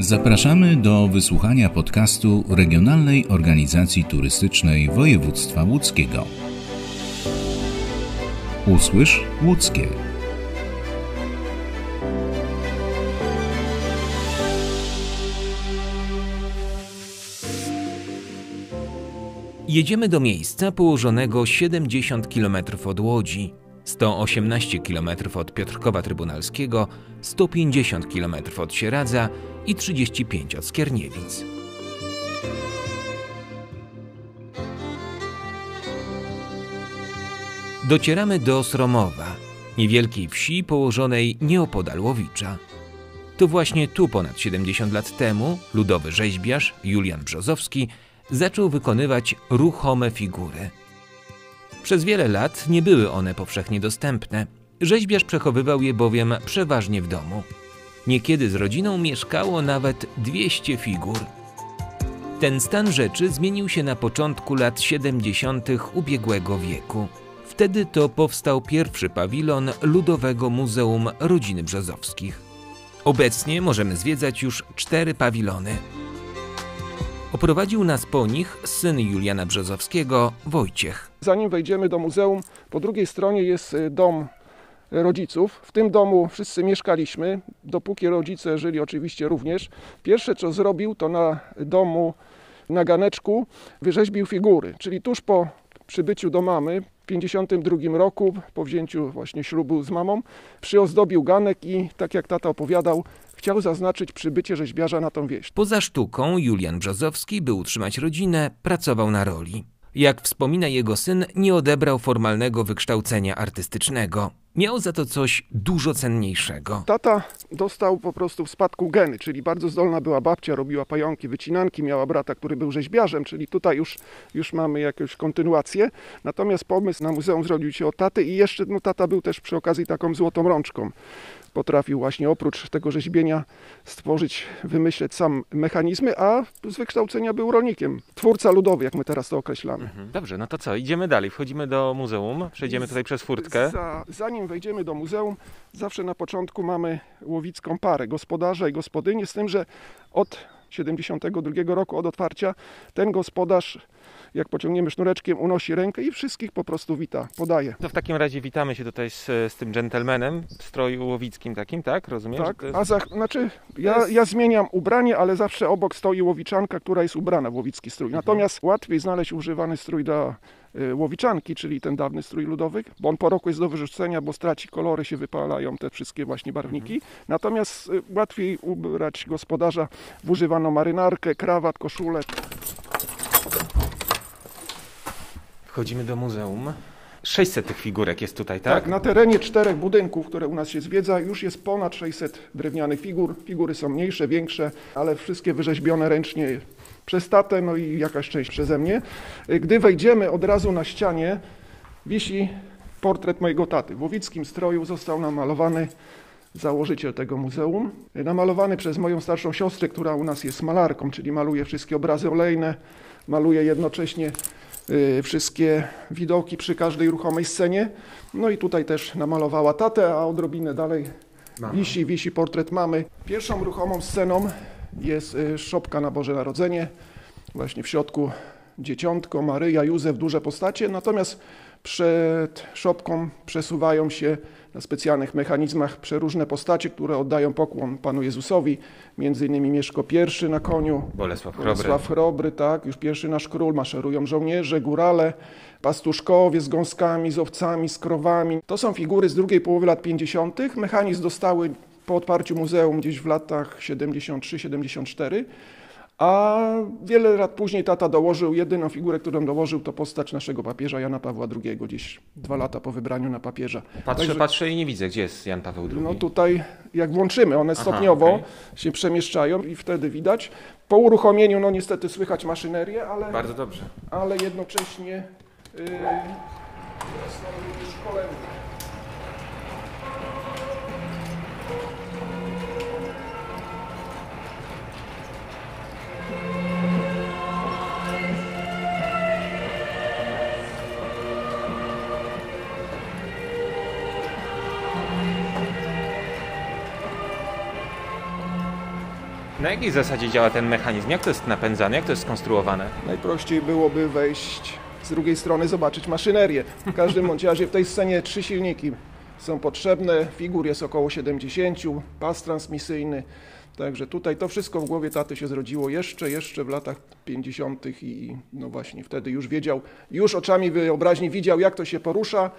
Zapraszamy do wysłuchania podcastu Regionalnej Organizacji Turystycznej Województwa Łódzkiego. Usłysz Łódzkie. Jedziemy do miejsca położonego 70 km od Łodzi, 118 km od Piotrkowa Trybunalskiego, 150 km od Sieradza i 35 od Skierniewic. Docieramy do Sromowa, niewielkiej wsi położonej nieopodal Łowicza. To właśnie tu ponad 70 lat temu ludowy rzeźbiarz Julian Brzozowski zaczął wykonywać ruchome figury. Przez wiele lat nie były one powszechnie dostępne. Rzeźbiarz przechowywał je bowiem przeważnie w domu. Niekiedy z rodziną mieszkało nawet 200 figur. Ten stan rzeczy zmienił się na początku lat 70. ubiegłego wieku. Wtedy to powstał pierwszy pawilon Ludowego Muzeum Rodziny Brzozowskich. Obecnie możemy zwiedzać już cztery pawilony. Oprowadził nas po nich syn Juliana Brzozowskiego, Wojciech. Zanim wejdziemy do muzeum, po drugiej stronie jest y, dom rodziców. W tym domu wszyscy mieszkaliśmy, dopóki rodzice żyli oczywiście również. Pierwsze co zrobił, to na domu, na ganeczku wyrzeźbił figury, czyli tuż po przybyciu do mamy w 52 roku, po wzięciu właśnie ślubu z mamą, przyozdobił ganek i tak jak tata opowiadał, chciał zaznaczyć przybycie rzeźbiarza na tą wieś. Poza sztuką Julian Brzozowski, by utrzymać rodzinę, pracował na roli. Jak wspomina jego syn, nie odebrał formalnego wykształcenia artystycznego. Miał za to coś dużo cenniejszego. Tata dostał po prostu w spadku geny, czyli bardzo zdolna była babcia, robiła pająki, wycinanki, miała brata, który był rzeźbiarzem, czyli tutaj już, już mamy jakąś kontynuację. Natomiast pomysł na muzeum zrodził się od taty i jeszcze no, tata był też przy okazji taką złotą rączką potrafił właśnie oprócz tego rzeźbienia stworzyć, wymyśleć sam mechanizmy, a z wykształcenia był rolnikiem. Twórca ludowy, jak my teraz to określamy. Mhm. Dobrze, no to co? Idziemy dalej. Wchodzimy do muzeum, przejdziemy tutaj przez furtkę. Za, zanim wejdziemy do muzeum, zawsze na początku mamy łowicką parę, gospodarza i gospodynię, z tym, że od 72 roku, od otwarcia, ten gospodarz jak pociągniemy sznureczkiem, unosi rękę i wszystkich po prostu wita, podaje. To w takim razie witamy się tutaj z, z tym dżentelmenem w stroju łowickim takim, tak? Rozumiem? Tak, jest... a za, znaczy ja, ja zmieniam ubranie, ale zawsze obok stoi łowiczanka, która jest ubrana w łowicki strój. Mhm. Natomiast łatwiej znaleźć używany strój dla y, łowiczanki, czyli ten dawny strój ludowy, bo on po roku jest do wyrzucenia, bo straci kolory, się wypalają te wszystkie właśnie barwniki. Mhm. Natomiast y, łatwiej ubrać gospodarza w używaną marynarkę, krawat, koszulę. Wchodzimy do muzeum. 600 tych figurek jest tutaj, tak? Tak, na terenie czterech budynków, które u nas się zwiedza, już jest ponad 600 drewnianych figur. Figury są mniejsze, większe, ale wszystkie wyrzeźbione ręcznie przez tatę, no i jakaś część przeze mnie. Gdy wejdziemy od razu na ścianie, wisi portret mojego taty. W łowickim stroju został namalowany założyciel tego muzeum. Namalowany przez moją starszą siostrę, która u nas jest malarką, czyli maluje wszystkie obrazy olejne, maluje jednocześnie wszystkie widoki przy każdej ruchomej scenie. No i tutaj też namalowała tatę, a odrobinę dalej wisi, wisi portret mamy. Pierwszą ruchomą sceną jest y, szopka na Boże Narodzenie. Właśnie w środku dzieciątko, Maryja, Józef, duże postacie. Natomiast przed szopką przesuwają się na specjalnych mechanizmach przeróżne postacie, które oddają pokłon Panu Jezusowi. Między innymi Mieszko I na koniu, Bolesław Chrobry. Bolesław Chrobry, tak, już pierwszy nasz król, maszerują żołnierze, górale, pastuszkowie z gąskami, z owcami, z krowami. To są figury z drugiej połowy lat 50. Mechanizm dostały po otwarciu muzeum gdzieś w latach 73-74. A wiele lat później tata dołożył, jedyną figurę, którą dołożył, to postać naszego papieża Jana Pawła II, gdzieś dwa lata po wybraniu na papieża. Patrzę, Także- patrzę i nie widzę, gdzie jest Jan Paweł II. no tutaj, jak włączymy, one Aha, stopniowo okej. się przemieszczają i wtedy widać. Po uruchomieniu, no niestety słychać maszynerię, ale, Bardzo dobrze. ale jednocześnie yy, są również kolendy. Na jakiej zasadzie działa ten mechanizm? Jak to jest napędzane? Jak to jest skonstruowane? Najprościej byłoby wejść z drugiej strony, zobaczyć maszynerię. W każdym bądź razie w tej scenie trzy silniki są potrzebne, figur jest około 70, pas transmisyjny. Także tutaj to wszystko w głowie taty się zrodziło jeszcze, jeszcze w latach 50. i no właśnie wtedy już wiedział, już oczami wyobraźni widział, jak to się porusza,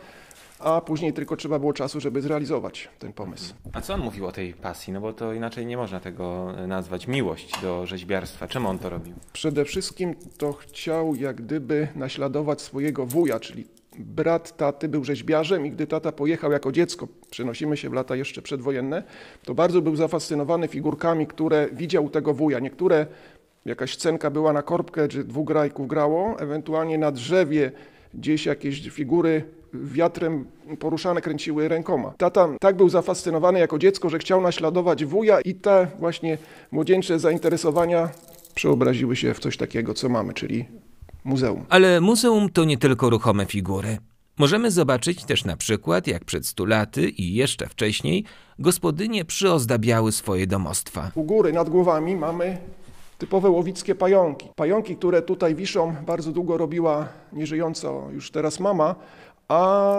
a później tylko trzeba było czasu, żeby zrealizować ten pomysł. A co on mówił o tej pasji? No bo to inaczej nie można tego nazwać. Miłość do rzeźbiarstwa. Czemu on to robił? Przede wszystkim to chciał jak gdyby naśladować swojego wuja, czyli brat taty był rzeźbiarzem i gdy tata pojechał jako dziecko, przenosimy się w lata jeszcze przedwojenne, to bardzo był zafascynowany figurkami, które widział tego wuja. Niektóre, jakaś scenka była na korbkę, czy dwóch grajków grało, ewentualnie na drzewie gdzieś jakieś figury wiatrem poruszane kręciły rękoma. Tata tak był zafascynowany jako dziecko, że chciał naśladować wuja i te właśnie młodzieńcze zainteresowania przeobraziły się w coś takiego, co mamy, czyli muzeum. Ale muzeum to nie tylko ruchome figury. Możemy zobaczyć też na przykład, jak przed stu laty i jeszcze wcześniej gospodynie przyozdabiały swoje domostwa. U góry nad głowami mamy typowe łowickie pająki. Pająki, które tutaj wiszą, bardzo długo robiła nieżyjąco już teraz mama, a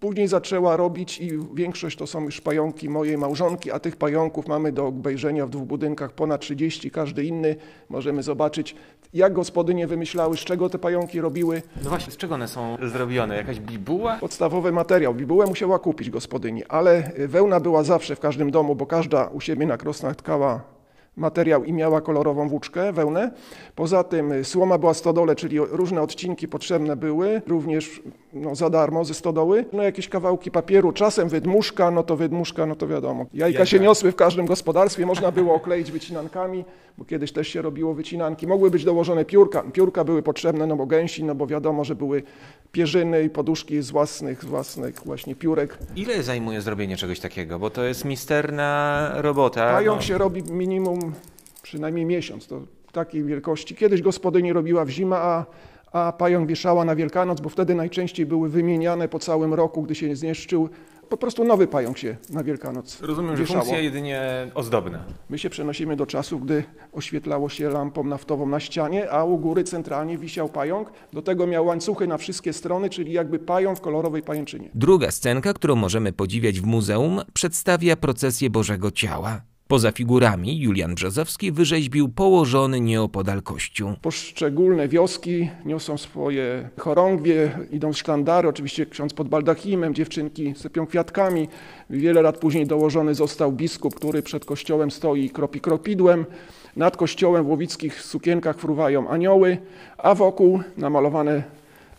później zaczęła robić i większość to są już pająki mojej małżonki, a tych pająków mamy do obejrzenia w dwóch budynkach ponad 30, każdy inny. Możemy zobaczyć, jak gospodynie wymyślały, z czego te pająki robiły. No właśnie, z czego one są zrobione? Jakaś bibuła? Podstawowy materiał. Bibułę musiała kupić gospodyni, ale wełna była zawsze w każdym domu, bo każda u siebie na krosnach tkała materiał i miała kolorową włóczkę, wełnę. Poza tym y, słoma była stodole, czyli różne odcinki potrzebne były, również no, za darmo ze stodoły. No jakieś kawałki papieru, czasem wydmuszka, no to wydmuszka, no to wiadomo. Jajka się niosły w każdym gospodarstwie, można było okleić wycinankami, bo kiedyś też się robiło wycinanki. Mogły być dołożone piórka. Piórka były potrzebne, no bo gęsi, no bo wiadomo, że były pierzyny i poduszki z własnych, z własnych właśnie piórek. Ile zajmuje zrobienie czegoś takiego? Bo to jest misterna robota. Pająk no. się robi minimum przynajmniej miesiąc, to takiej wielkości. Kiedyś gospodyni robiła w zimę, a, a pająk wieszała na Wielkanoc, bo wtedy najczęściej były wymieniane po całym roku, gdy się nie zniszczył. Po prostu nowy pająk się na Wielkanoc Rozumiem, że wieszało. funkcja jedynie ozdobna. My się przenosimy do czasu, gdy oświetlało się lampą naftową na ścianie, a u góry centralnie wisiał pająk. Do tego miał łańcuchy na wszystkie strony, czyli jakby pająk w kolorowej pajęczynie. Druga scenka, którą możemy podziwiać w muzeum, przedstawia procesję Bożego Ciała. Poza figurami Julian Brzozowski wyrzeźbił położony nieopodal kościół. Poszczególne wioski niosą swoje chorągwie, idą sztandary, oczywiście ksiądz pod baldachimem, dziewczynki sypią kwiatkami. Wiele lat później dołożony został biskup, który przed kościołem stoi kropi kropidłem. Nad kościołem w łowickich sukienkach fruwają anioły, a wokół namalowane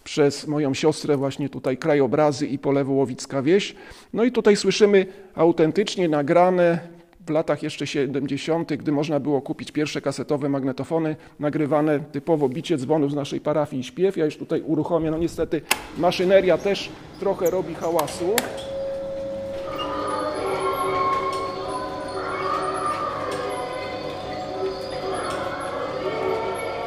przez moją siostrę właśnie tutaj krajobrazy i polewu Łowicka Wieś. No i tutaj słyszymy autentycznie nagrane w latach jeszcze 70., gdy można było kupić pierwsze kasetowe magnetofony, nagrywane typowo bicie dzwonów z naszej parafii i śpiew. Ja już tutaj uruchomię, no niestety maszyneria też trochę robi hałasu.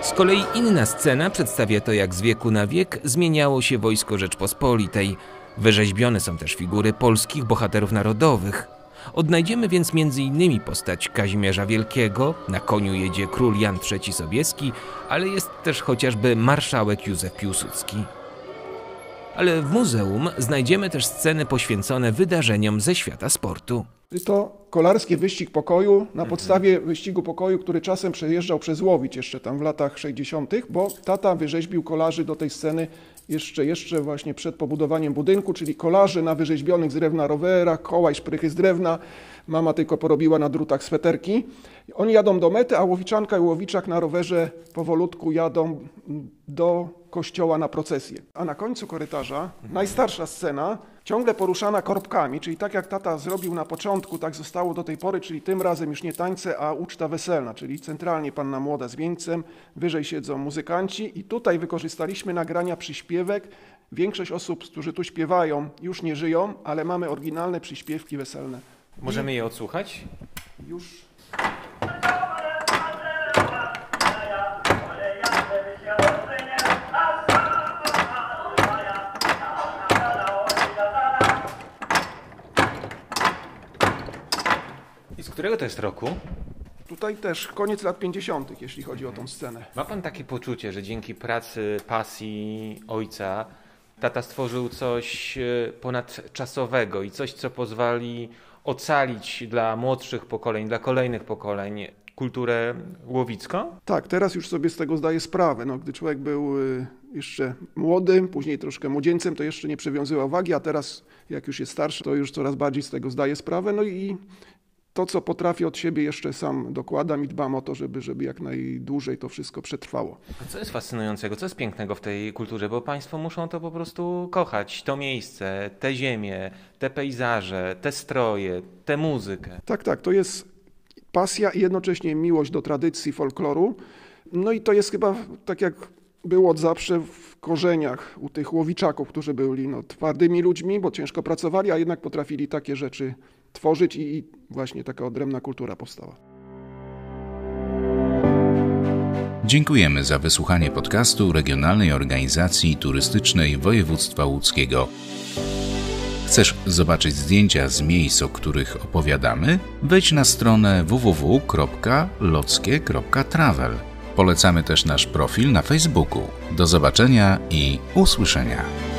Z kolei inna scena przedstawia to, jak z wieku na wiek zmieniało się wojsko Rzeczpospolitej. Wyrzeźbione są też figury polskich bohaterów narodowych. Odnajdziemy więc m.in. postać Kazimierza Wielkiego, na koniu jedzie król Jan III Sobieski, ale jest też chociażby marszałek Józef Piłsudski. Ale w muzeum znajdziemy też sceny poświęcone wydarzeniom ze świata sportu. To kolarski wyścig pokoju na podstawie wyścigu pokoju, który czasem przejeżdżał przez Łowicz jeszcze tam w latach 60., bo tata wyrzeźbił kolarzy do tej sceny jeszcze, jeszcze właśnie przed pobudowaniem budynku, czyli kolarzy na wyrzeźbionych z drewna rowerach, koła i szprychy z drewna. Mama tylko porobiła na drutach sweterki. Oni jadą do mety, a łowiczanka i łowiczak na rowerze powolutku jadą do kościoła na procesję. A na końcu korytarza najstarsza scena, ciągle poruszana korbkami, czyli tak jak tata zrobił na początku, tak zostało do tej pory, czyli tym razem już nie tańce, a uczta weselna, czyli centralnie panna młoda z wieńcem, wyżej siedzą muzykanci i tutaj wykorzystaliśmy nagrania przyśpiewek. Większość osób, którzy tu śpiewają, już nie żyją, ale mamy oryginalne przyśpiewki weselne. Możemy je odsłuchać? Już I z którego to jest roku? Tutaj też koniec lat 50., jeśli chodzi o tą scenę. Ma pan takie poczucie, że dzięki pracy, pasji ojca tata stworzył coś e, ponadczasowego i coś, co pozwoli ocalić dla młodszych pokoleń, dla kolejnych pokoleń kulturę łowicką? Tak, teraz już sobie z tego zdaję sprawę. No, gdy człowiek był y, jeszcze młody, później troszkę młodzieńcem, to jeszcze nie przywiązywał wagi, a teraz jak już jest starszy, to już coraz bardziej z tego zdaję sprawę. No i to, co potrafię od siebie, jeszcze sam dokładam i dbam o to, żeby, żeby jak najdłużej to wszystko przetrwało. A co jest fascynującego, co jest pięknego w tej kulturze? Bo Państwo muszą to po prostu kochać, to miejsce, tę ziemię, te pejzaże, te stroje, tę muzykę. Tak, tak, to jest pasja i jednocześnie miłość do tradycji, folkloru. No i to jest chyba tak jak było od zawsze w korzeniach u tych łowiczaków, którzy byli no, twardymi ludźmi, bo ciężko pracowali, a jednak potrafili takie rzeczy tworzyć i właśnie taka odrębna kultura powstała. Dziękujemy za wysłuchanie podcastu Regionalnej Organizacji Turystycznej Województwa Łódzkiego. Chcesz zobaczyć zdjęcia z miejsc, o których opowiadamy? Wejdź na stronę www.lockie.travel. Polecamy też nasz profil na Facebooku. Do zobaczenia i usłyszenia.